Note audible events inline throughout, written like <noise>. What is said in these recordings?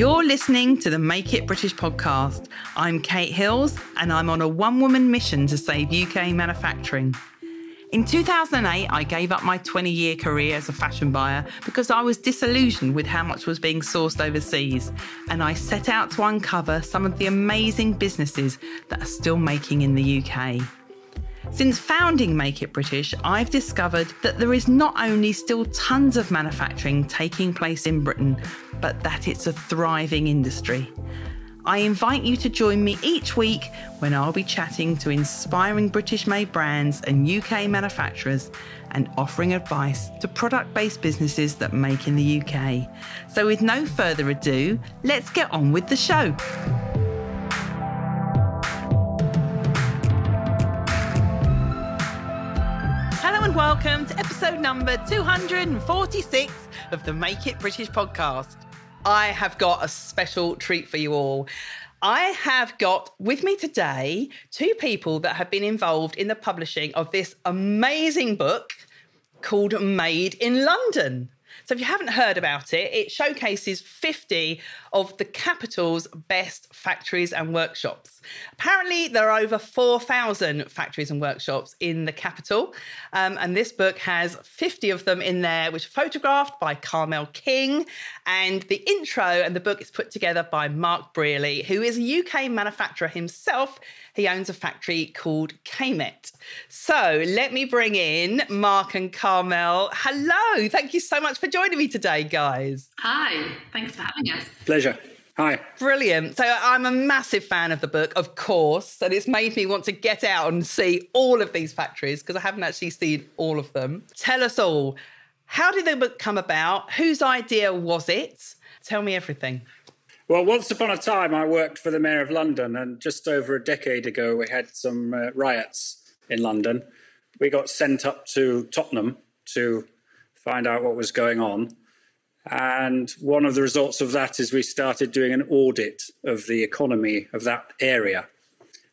You're listening to the Make It British podcast. I'm Kate Hills, and I'm on a one woman mission to save UK manufacturing. In 2008, I gave up my 20 year career as a fashion buyer because I was disillusioned with how much was being sourced overseas, and I set out to uncover some of the amazing businesses that are still making in the UK. Since founding Make It British, I've discovered that there is not only still tons of manufacturing taking place in Britain, but that it's a thriving industry. I invite you to join me each week when I'll be chatting to inspiring British made brands and UK manufacturers and offering advice to product based businesses that make in the UK. So, with no further ado, let's get on with the show. And welcome to episode number 246 of the Make It British podcast. I have got a special treat for you all. I have got with me today two people that have been involved in the publishing of this amazing book called Made in London. So, if you haven't heard about it, it showcases 50 of the capital's best factories and workshops. Apparently, there are over 4,000 factories and workshops in the capital. Um, and this book has 50 of them in there, which are photographed by Carmel King. And the intro and the book is put together by Mark Brearley, who is a UK manufacturer himself. He owns a factory called Kaymet. So let me bring in Mark and Carmel. Hello. Thank you so much for joining me today, guys. Hi. Thanks for having us. Pleasure. Hi. Brilliant. So I'm a massive fan of the book, of course, and it's made me want to get out and see all of these factories because I haven't actually seen all of them. Tell us all. How did the book come about? Whose idea was it? Tell me everything. Well, once upon a time, I worked for the Mayor of London, and just over a decade ago, we had some uh, riots in London. We got sent up to Tottenham to find out what was going on. And one of the results of that is we started doing an audit of the economy of that area.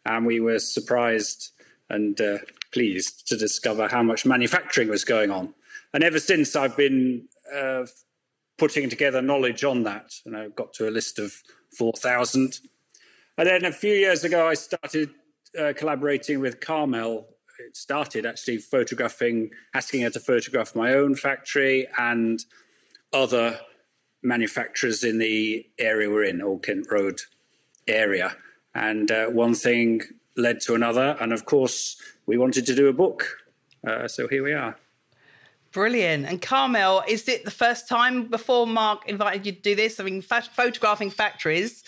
And we were surprised and uh, pleased to discover how much manufacturing was going on. And ever since, I've been uh, putting together knowledge on that. And I got to a list of 4,000. And then a few years ago, I started uh, collaborating with Carmel. It started actually photographing, asking her to photograph my own factory and other manufacturers in the area we're in, Old Kent Road area. And uh, one thing led to another. And of course, we wanted to do a book. Uh, so here we are. Brilliant. And Carmel, is it the first time before Mark invited you to do this? I mean, photographing factories,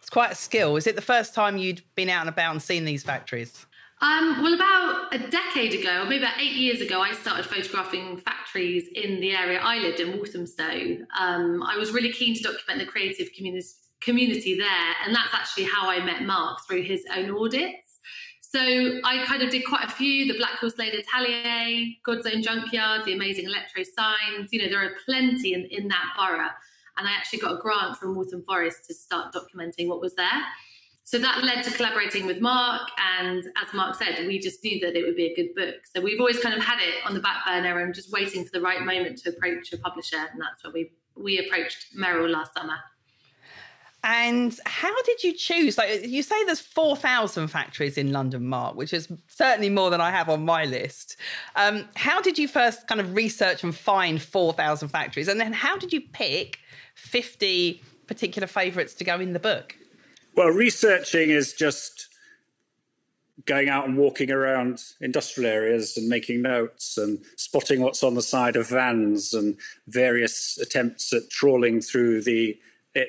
it's quite a skill. Is it the first time you'd been out and about and seen these factories? Um, well, about a decade ago, or maybe about eight years ago, I started photographing factories in the area I lived in, Walthamstow. Um, I was really keen to document the creative community, community there, and that's actually how I met Mark through his own audits. So I kind of did quite a few, the Black Horse Lane Atelier, God's Own Junkyard, the amazing Electro Signs. You know, there are plenty in, in that borough. And I actually got a grant from Waltham Forest to start documenting what was there. So that led to collaborating with Mark. And as Mark said, we just knew that it would be a good book. So we've always kind of had it on the back burner and just waiting for the right moment to approach a publisher. And that's what we, we approached Merrell last summer. And how did you choose? Like you say, there's four thousand factories in London, Mark, which is certainly more than I have on my list. Um, how did you first kind of research and find four thousand factories, and then how did you pick fifty particular favourites to go in the book? Well, researching is just going out and walking around industrial areas and making notes and spotting what's on the side of vans and various attempts at trawling through the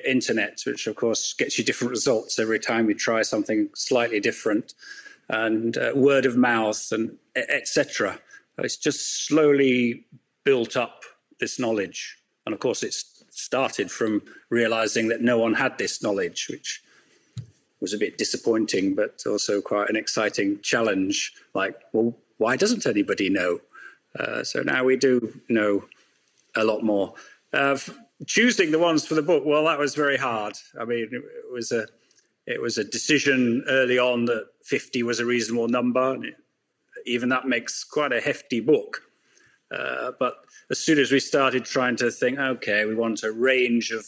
internet, which of course gets you different results every time you try something slightly different, and uh, word of mouth and etc. It's just slowly built up this knowledge, and of course it's started from realizing that no one had this knowledge, which was a bit disappointing, but also quite an exciting challenge. Like, well, why doesn't anybody know? Uh, so now we do know a lot more. Uh, choosing the ones for the book, well, that was very hard. I mean, it was a it was a decision early on that 50 was a reasonable number. Even that makes quite a hefty book. Uh, but as soon as we started trying to think, okay, we want a range of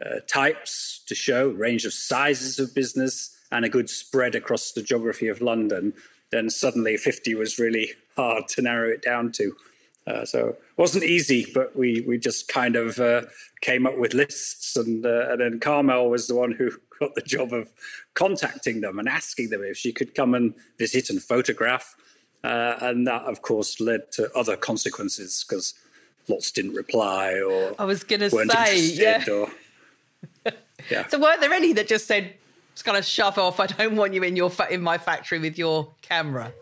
uh, types to show, range of sizes of business, and a good spread across the geography of London, then suddenly 50 was really hard to narrow it down to. Uh, so it wasn't easy, but we, we just kind of uh, came up with lists. And, uh, and then Carmel was the one who <laughs> got the job of contacting them and asking them if she could come and visit and photograph. Uh, and that, of course, led to other consequences because lots didn't reply or I was going to say, yeah. Or, yeah. so weren't there any that just said, "It's kind of shove off. I don't want you in your fa- in my factory with your camera."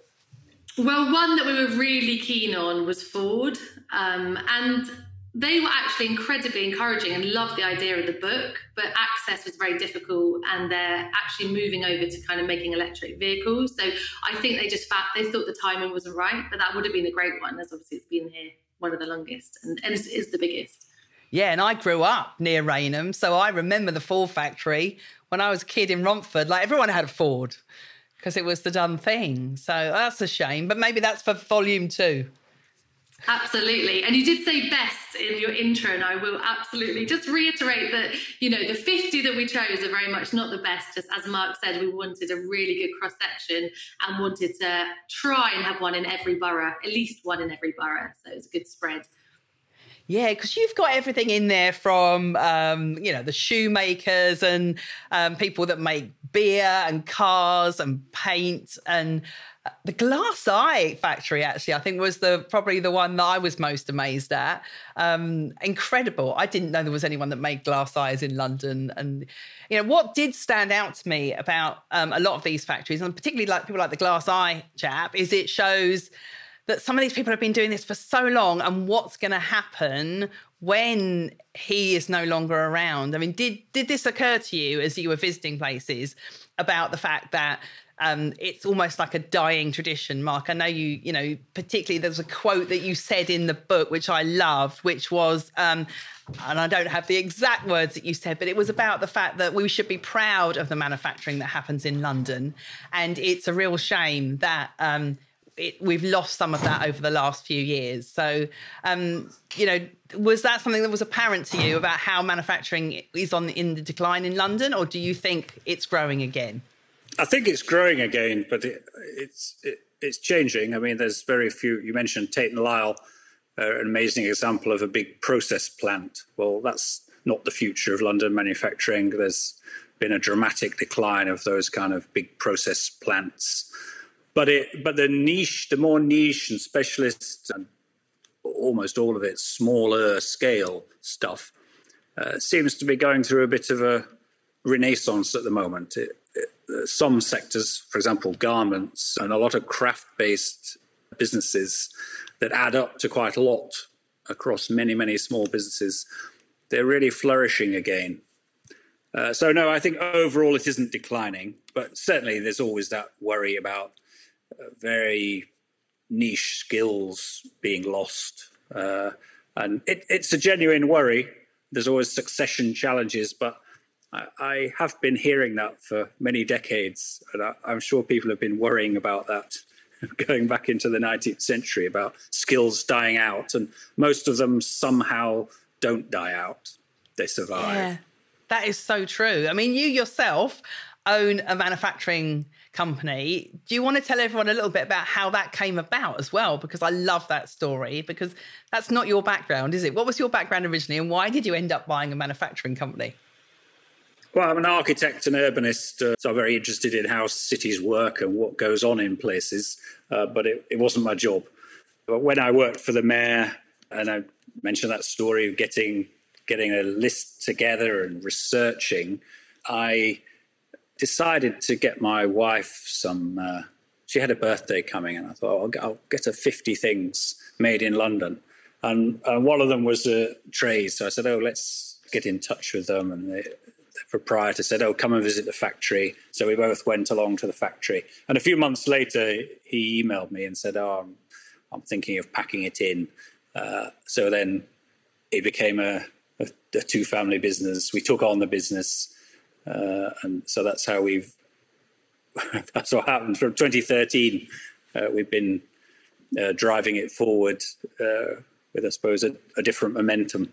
Well, one that we were really keen on was Ford, um, and they were actually incredibly encouraging and loved the idea of the book, but access was very difficult, and they're actually moving over to kind of making electric vehicles. So I think they just felt they thought the timing wasn't right, but that would have been a great one, as obviously it's been here one of the longest and, and is, is the biggest. Yeah, and I grew up near Rainham, so I remember the Ford factory when I was a kid in Romford. Like everyone had a Ford because it was the done thing. So that's a shame, but maybe that's for volume two. Absolutely. And you did say best in your intro, and I will absolutely just reiterate that, you know, the 50 that we chose are very much not the best. Just as Mark said, we wanted a really good cross section and wanted to try and have one in every borough, at least one in every borough. So it's a good spread. Yeah, because you've got everything in there from, um, you know, the shoemakers and um, people that make beer and cars and paint and uh, the glass eye factory actually i think was the probably the one that i was most amazed at. Um, incredible. I didn't know there was anyone that made glass eyes in london and you know what did stand out to me about um, a lot of these factories and particularly like people like the glass eye chap is it shows that some of these people have been doing this for so long and what's going to happen when he is no longer around i mean did did this occur to you as you were visiting places about the fact that um, it's almost like a dying tradition, Mark. I know you, you know, particularly there's a quote that you said in the book, which I loved, which was, um, and I don't have the exact words that you said, but it was about the fact that we should be proud of the manufacturing that happens in London. And it's a real shame that. Um, it, we've lost some of that over the last few years. So, um, you know, was that something that was apparent to you about how manufacturing is on in the decline in London, or do you think it's growing again? I think it's growing again, but it, it's it, it's changing. I mean, there's very few. You mentioned Tate and Lyle, uh, an amazing example of a big process plant. Well, that's not the future of London manufacturing. There's been a dramatic decline of those kind of big process plants. But it, but the niche, the more niche and specialist, and almost all of it smaller scale stuff, uh, seems to be going through a bit of a renaissance at the moment. It, some sectors, for example, garments and a lot of craft based businesses that add up to quite a lot across many, many small businesses, they're really flourishing again. Uh, so, no, I think overall it isn't declining, but certainly there's always that worry about very niche skills being lost. Uh, and it, it's a genuine worry. There's always succession challenges, but I, have been hearing that for many decades, and I, I'm sure people have been worrying about that <laughs> going back into the 19th century about skills dying out, and most of them somehow don't die out; they survive. Yeah, that is so true. I mean, you yourself own a manufacturing company. Do you want to tell everyone a little bit about how that came about as well? Because I love that story because that's not your background, is it? What was your background originally, and why did you end up buying a manufacturing company? Well, I'm an architect and urbanist, uh, so I'm very interested in how cities work and what goes on in places, uh, but it, it, wasn't my job. But when I worked for the mayor, and I mentioned that story of getting getting a list together and researching, I decided to get my wife some. Uh, she had a birthday coming, and I thought oh, I'll, get her 50 things made in London, and, and one of them was uh, trays. So I said, "Oh, let's get in touch with them," and they, proprietor said, "Oh, come and visit the factory." So we both went along to the factory, and a few months later, he emailed me and said, "Oh, I'm, I'm thinking of packing it in." Uh, so then it became a, a, a two-family business. We took on the business, uh, and so that's how we've. <laughs> that's what happened from 2013. Uh, we've been uh, driving it forward uh, with, I suppose, a, a different momentum.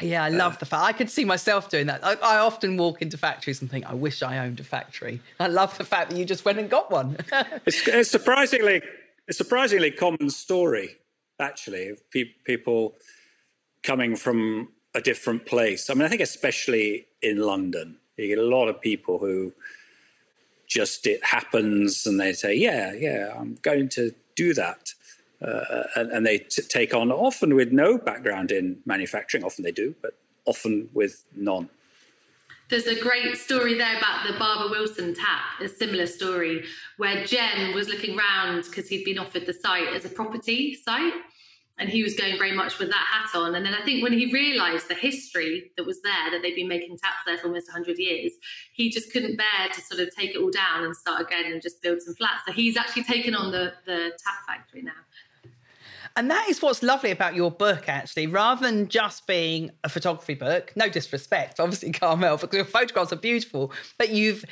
Yeah, I love uh, the fact I could see myself doing that. I, I, often walk into factories and think, I wish I owned a factory. I love the fact that you just went and got one. <laughs> it's, it's, surprisingly, a surprisingly common story, actually, pe- people coming from a different place. I mean, I think especially in London, you get a lot of people who just it happens and they say, yeah, yeah, I'm going to do that. Uh, and, and, they t- take on often with no background in manufacturing. Often they do, but often with none. There's a great story there about the Barber Wilson tap, a similar story where Jen was looking around because he'd been offered the site as a property site and he was going very much with that hat on. And then I think when he realised the history that was there, that they'd been making taps there for almost 100 years, he just couldn't bear to sort of take it all down and start again and just build some flats. So he's actually taken on the, the tap factory now. And that is what's lovely about your book, actually, rather than just being a photography book, no disrespect, obviously, <laughs> Carmel, because your photographs are beautiful, but you've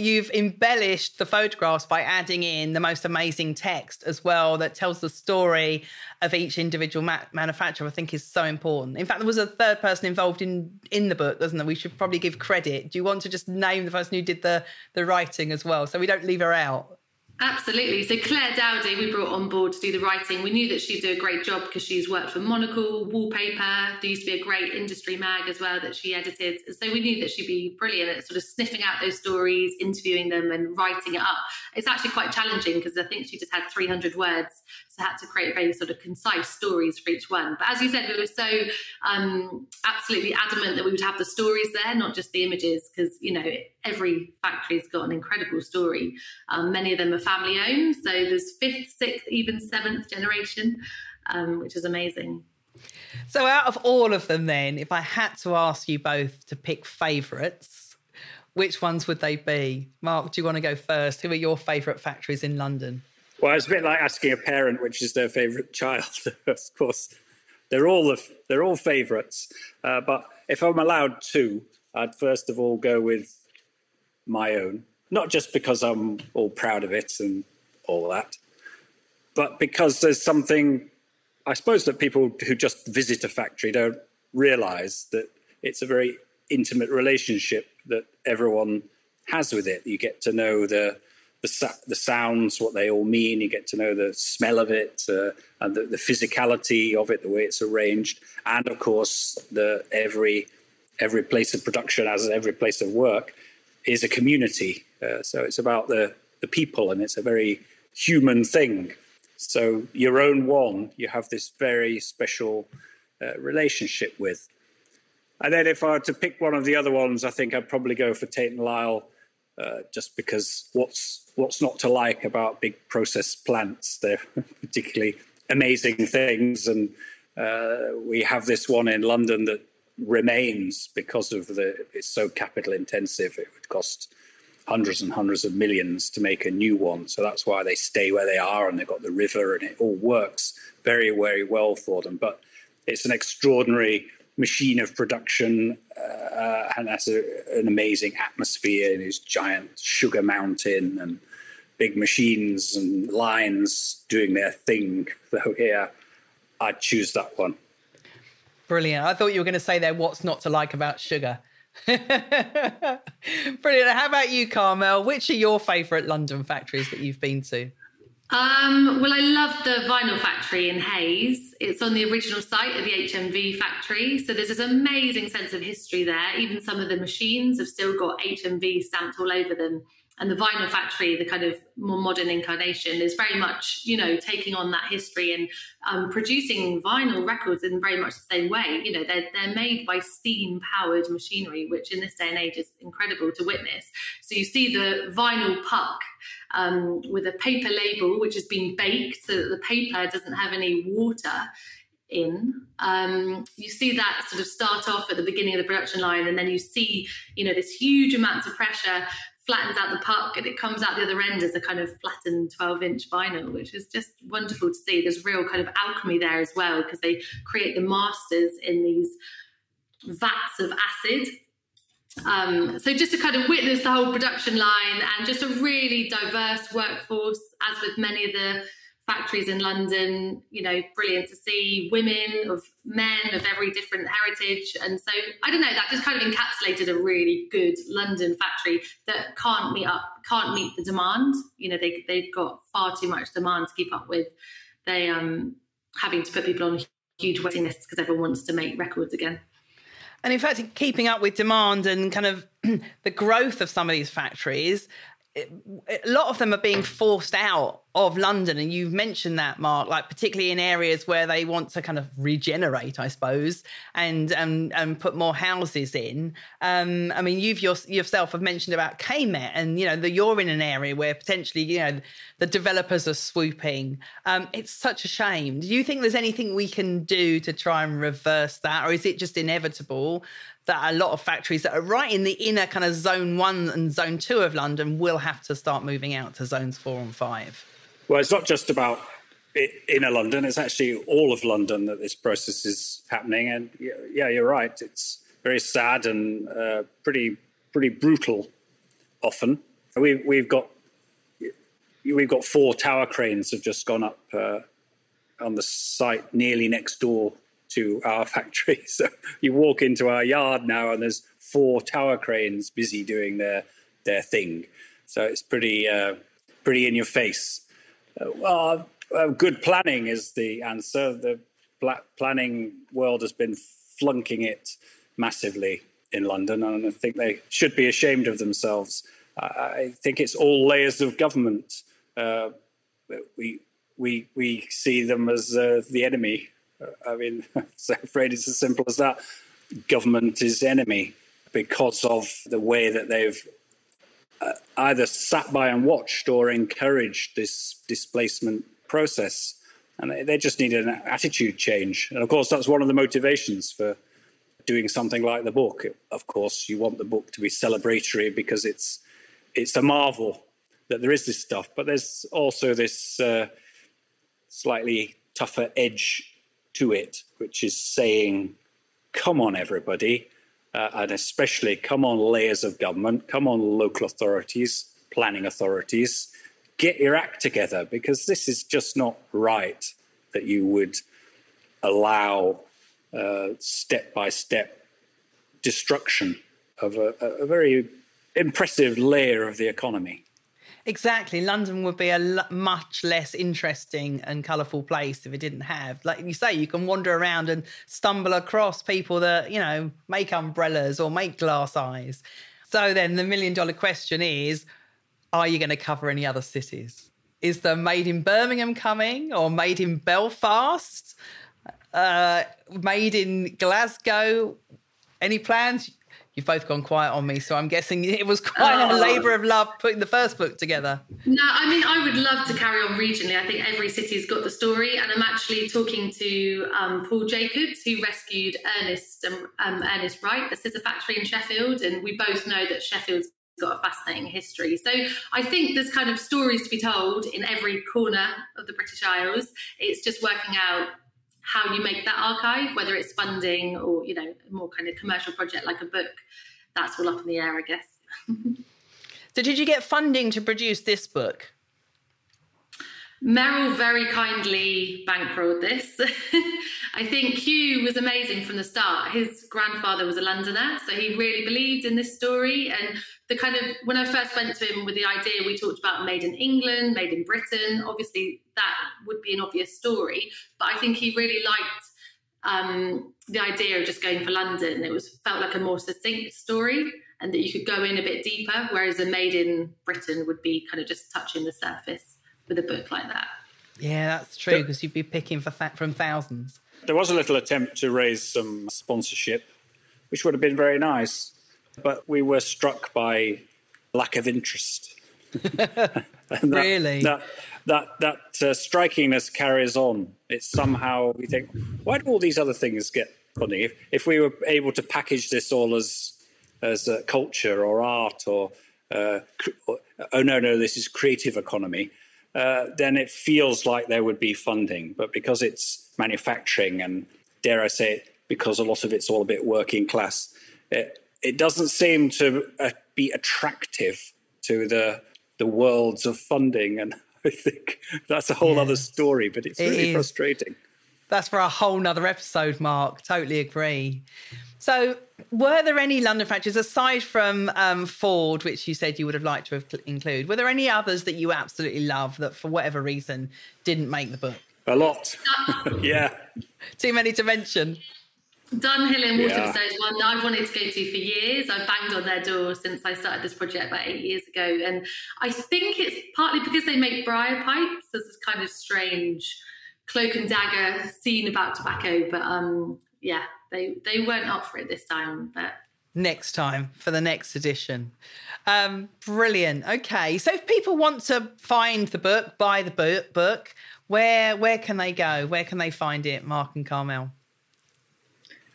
you've embellished the photographs by adding in the most amazing text as well that tells the story of each individual ma- manufacturer i think is so important. In fact there was a third person involved in in the book doesn't there? We should probably give credit. Do you want to just name the person who did the the writing as well? So we don't leave her out Absolutely. So Clare Dowdy, we brought on board to do the writing. We knew that she'd do a great job because she's worked for Monocle, Wallpaper. There used to be a great industry mag as well that she edited. So we knew that she'd be brilliant at sort of sniffing out those stories, interviewing them, and writing it up. It's actually quite challenging because I think she just had 300 words had to create very sort of concise stories for each one. But as you said, we were so um, absolutely adamant that we would have the stories there, not just the images, because you know every factory's got an incredible story. Um, many of them are family owned, so there's fifth, sixth, even seventh generation, um, which is amazing. So, out of all of them, then, if I had to ask you both to pick favourites, which ones would they be? Mark, do you want to go first? Who are your favourite factories in London? Well, it's a bit like asking a parent which is their favourite child. <laughs> of course, they're all the, they're all favourites. Uh, but if I'm allowed two, I'd first of all go with my own. Not just because I'm all proud of it and all that, but because there's something. I suppose that people who just visit a factory don't realise that it's a very intimate relationship that everyone has with it. You get to know the the, the sounds, what they all mean. You get to know the smell of it, uh, and the, the, physicality of it, the way it's arranged, and of course, the every every place of production, as every place of work, is a community. Uh, so it's about the the people, and it's a very human thing. So your own one, you have this very special uh, relationship with. And then if I were to pick one of the other ones, I think I'd probably go for Tate and Lyle, uh, just because what's what's not to like about big process plants? They're <laughs> particularly amazing things, and uh, we have this one in London that remains because of the it's so capital intensive. It would cost hundreds and hundreds of millions to make a new one. So that's why they stay where they are, and they've got the river, and it all works very, very well for them. But it's an extraordinary machine of production uh, and has a, an amazing atmosphere in his giant sugar mountain and big machines and lines doing their thing. <laughs> So yeah, I'd choose that one. Brilliant. I thought you were going to say there what's not to like about sugar. <laughs> Brilliant. How about you, Carmel? Which are your favourite London factories that you've been to? Um, well, I love the vinyl factory in Hayes. It's on the original site of the HMV factory. So there's this amazing sense of history there. Even some of the machines have still got HMV stamped all over them and the vinyl factory the kind of more modern incarnation is very much you know taking on that history and um, producing vinyl records in very much the same way you know they're, they're made by steam powered machinery which in this day and age is incredible to witness so you see the vinyl puck um, with a paper label which has been baked so that the paper doesn't have any water in. Um, you see that sort of start off at the beginning of the production line, and then you see, you know, this huge amounts of pressure flattens out the puck and it comes out the other end as a kind of flattened 12 inch vinyl, which is just wonderful to see. There's real kind of alchemy there as well because they create the masters in these vats of acid. Um, so just to kind of witness the whole production line and just a really diverse workforce, as with many of the factories in London, you know, brilliant to see women, of men of every different heritage. And so I don't know, that just kind of encapsulated a really good London factory that can't meet up, can't meet the demand. You know, they they've got far too much demand to keep up with. They um having to put people on huge waiting lists because everyone wants to make records again. And in fact, keeping up with demand and kind of <clears throat> the growth of some of these factories, a lot of them are being forced out of London, and you've mentioned that, Mark, like particularly in areas where they want to kind of regenerate, I suppose, and and and put more houses in. Um, I mean, you've your, yourself have mentioned about Kaymet, and you know that you're in an area where potentially you know the developers are swooping. Um, it's such a shame. Do you think there's anything we can do to try and reverse that, or is it just inevitable that a lot of factories that are right in the inner kind of zone one and zone two of London will have to start moving out to zones four and five. Well, it's not just about inner London, it's actually all of London that this process is happening. And yeah, you're right. It's very sad and uh, pretty, pretty brutal often. we've we've got we've got four tower cranes have just gone up uh, on the site nearly next door to our <laughs> factory. So you walk into our yard now, and there's four tower cranes busy doing their their thing. So it's pretty uh, pretty in your face. Uh, well, uh, good planning is the answer. The planning world has been flunking it massively in London, and I think they should be ashamed of themselves. I think it's all layers of government. Uh, we we we see them as uh, the enemy I mean, <laughs> I'm afraid it's as simple as that. Government is enemy because of the way that they've uh, either sat by and watched or encouraged this displacement process. And they just need an attitude change. And of course, that's one of the motivations for doing something like the book. Of course, you want the book to be celebratory because it's it's a marvel that there is this stuff. But there's also this uh, slightly tougher edge to it, which is saying, come on, everybody, uh, and especially come on, layers of government, come on, local authorities, planning authorities, get your act together because this is just not right that you would allow step by step destruction of a, a very impressive layer of the economy. Exactly. London would be a l- much less interesting and colourful place if it didn't have, like you say, you can wander around and stumble across people that, you know, make umbrellas or make glass eyes. So then the million dollar question is are you going to cover any other cities? Is the Made in Birmingham coming or Made in Belfast? Uh, made in Glasgow? Any plans? You've both gone quiet on me, so I'm guessing it was <laughs> quite oh. a labour of love putting the first book together. No, I mean, I would love to carry on regionally. I think every city's got the story, and I'm actually talking to um, Paul Jacobs, who rescued Ernest um, um, Ernest Wright, the scissor factory in Sheffield, and we both know that Sheffield's got a fascinating history. So I think there's kind of stories to be told in every corner of the British Isles. It's just working out how you make that archive, whether it's funding or you know more kind of commercial project like a book. That's all up in the air, I guess. <laughs> so, did you get funding to produce this book? Merrell very kindly bankrolled this. <laughs> I think Hugh was amazing from the start. His grandfather was a Londoner, so he really believed in this story. And the kind of when I first went to him with the idea, we talked about made in England, made in Britain. Obviously, that would be an obvious story, but I think he really liked um, the idea of just going for London. It was felt like a more succinct story, and that you could go in a bit deeper. Whereas a made in Britain would be kind of just touching the surface with a book like that. Yeah, that's true because you'd be picking for th- from thousands. There was a little attempt to raise some sponsorship, which would have been very nice, but we were struck by lack of interest. <laughs> that, really? That that that uh, strikingness carries on. It's somehow we think, why do all these other things get funding? If if we were able to package this all as as uh, culture or art or, uh, or oh no no this is creative economy uh, then it feels like there would be funding. But because it's manufacturing and, dare I say it, because a lot of it's all a bit working class, it, it doesn't seem to uh, be attractive to the the worlds of funding. And <laughs> I think that's a whole yeah. other story, but it's really frustrating. That's for a whole nother episode, Mark. Totally agree. So, were there any London factories aside from um, Ford, which you said you would have liked to have include? Were there any others that you absolutely love that, for whatever reason, didn't make the book? A lot. <laughs> yeah. Too many to mention. Dunhill in Walthamstow yeah. is one that I've wanted to go to for years. I've banged on their door since I started this project about eight years ago. And I think it's partly because they make briar pipes. There's this kind of strange cloak and dagger scene about tobacco. But um, yeah, they, they weren't up for it this time. But next time for the next edition. Um, brilliant. Okay, so if people want to find the book, buy the book, book, where where can they go? Where can they find it, Mark and Carmel?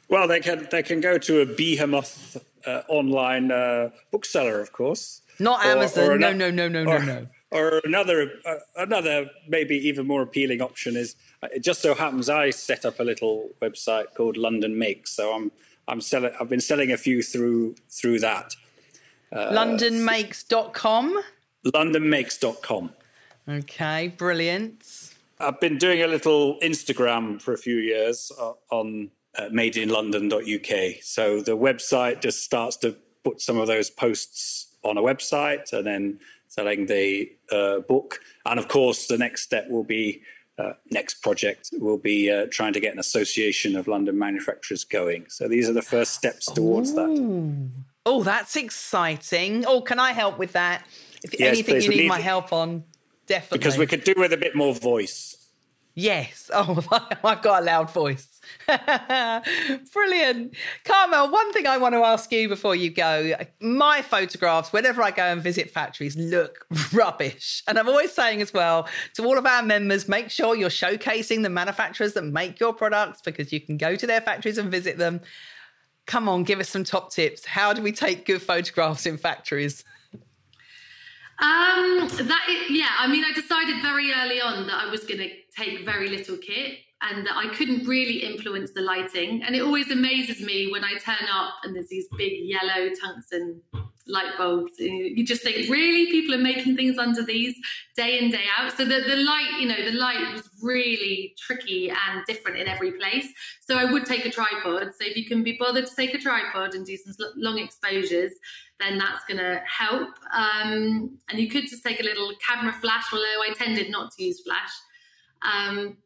Well, they can they can go to a behemoth uh, online uh, bookseller, of course. Not Amazon. Or, or no, no, no, no, or, no, no. Or another uh, another maybe even more appealing option is uh, it just so happens I set up a little website called London Makes, so I'm I'm selling I've been selling a few through through that. Uh, LondonMakes.com. LondonMakes.com. Okay, brilliant. I've been doing a little Instagram for a few years uh, on uh, madeinlondon.uk. So the website just starts to put some of those posts on a website and then selling the uh, book. And of course, the next step will be uh, next project will be uh, trying to get an association of London manufacturers going. So these are the first steps towards Ooh. that. Oh, that's exciting. Oh, can I help with that? If yes, anything please. you need, need my help on, definitely. Because we could do with a bit more voice. Yes. <laughs> Oh, I've got a loud voice. <laughs> Brilliant. Carmel, one thing I want to ask you before you go my photographs, whenever I go and visit factories, look <laughs> rubbish. And I'm always saying as well to all of our members make sure you're showcasing the manufacturers that make your products because you can go to their factories and visit them. Come on, give us some top tips. How do we take good photographs in factories? Um, that is, yeah, I mean, I decided very early on that I was going to take very little kit and that I couldn't really influence the lighting. And it always amazes me when I turn up and there's these big yellow tungsten light bulbs. You just think, really, people are making things under these day in, day out. So the, the light, you know, the light was really tricky and different in every place. So I would take a tripod. So if you can be bothered to take a tripod and do some long exposures, then that's going to help. Um, and you could just take a little camera flash, although I tended not to use flash. Um,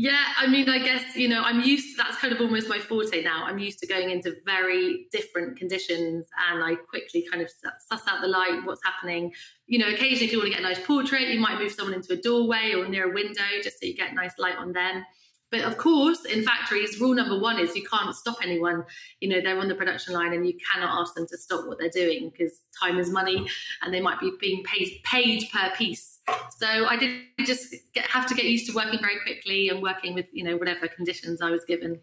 yeah, I mean, I guess, you know, I'm used to that's kind of almost my forte now. I'm used to going into very different conditions and I quickly kind of suss out the light, what's happening. You know, occasionally, if you want to get a nice portrait, you might move someone into a doorway or near a window just so you get nice light on them. But of course, in factories, rule number one is you can't stop anyone. You know, they're on the production line and you cannot ask them to stop what they're doing because time is money and they might be being paid, paid per piece. So I did just get, have to get used to working very quickly and working with, you know, whatever conditions I was given.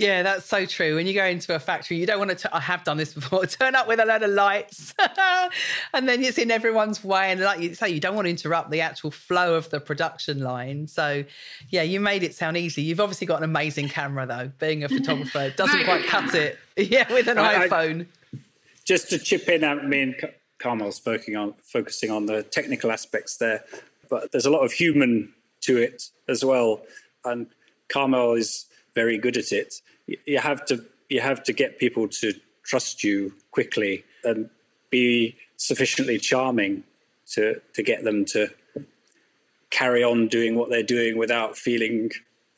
Yeah, that's so true. When you go into a factory, you don't want to. T- I have done this before. <laughs> Turn up with a load of lights, <laughs> and then it's in everyone's way. And like you say, you don't want to interrupt the actual flow of the production line. So, yeah, you made it sound easy. You've obviously got an amazing camera, though. Being a <laughs> photographer doesn't quite cut it. Yeah, with an I, iPhone. I, just to chip in, I mean, Carmel's focusing on focusing on the technical aspects there, but there's a lot of human to it as well, and Carmel is very good at it. You have to you have to get people to trust you quickly and be sufficiently charming to to get them to carry on doing what they're doing without feeling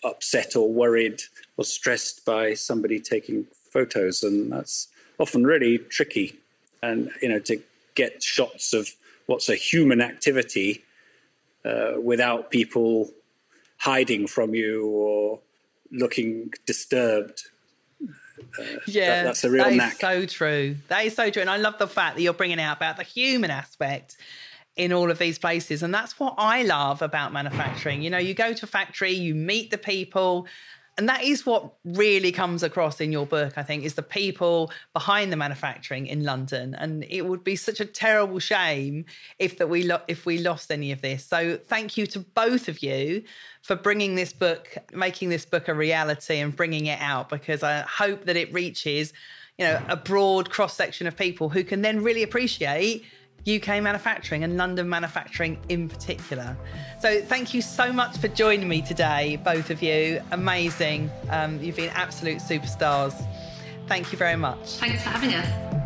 upset or worried or stressed by somebody taking photos and that's often really tricky and you know to get shots of what's a human activity uh, without people hiding from you or looking disturbed. Uh, yeah, that, that's a real that knack. so true. That is so true, and I love the fact that you're bringing out about the human aspect in all of these places, and that's what I love about manufacturing. You know, you go to a factory, you meet the people, and that is what really comes across in your book i think is the people behind the manufacturing in london. And it would be such a terrible shame if that we lo- if we lost any of this. So thank you to both of you for bringing this book making this book a reality and bringing it out because i hope that it reaches you know a broad cross section of people who can then really appreciate UK manufacturing and London manufacturing in particular. So, thank you so much for joining me today, both of you. Amazing. Um, you've been absolute superstars. Thank you very much. Thanks for having us.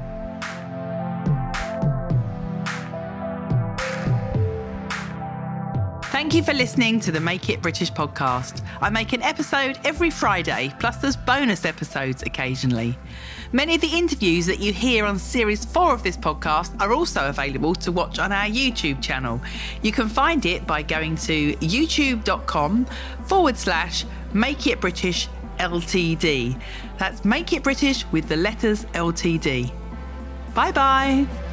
Thank you for listening to the Make It British podcast. I make an episode every Friday, plus there's bonus episodes occasionally. Many of the interviews that you hear on series four of this podcast are also available to watch on our YouTube channel. You can find it by going to youtube.com forward slash Make It British LTD. That's Make It British with the letters LTD. Bye bye.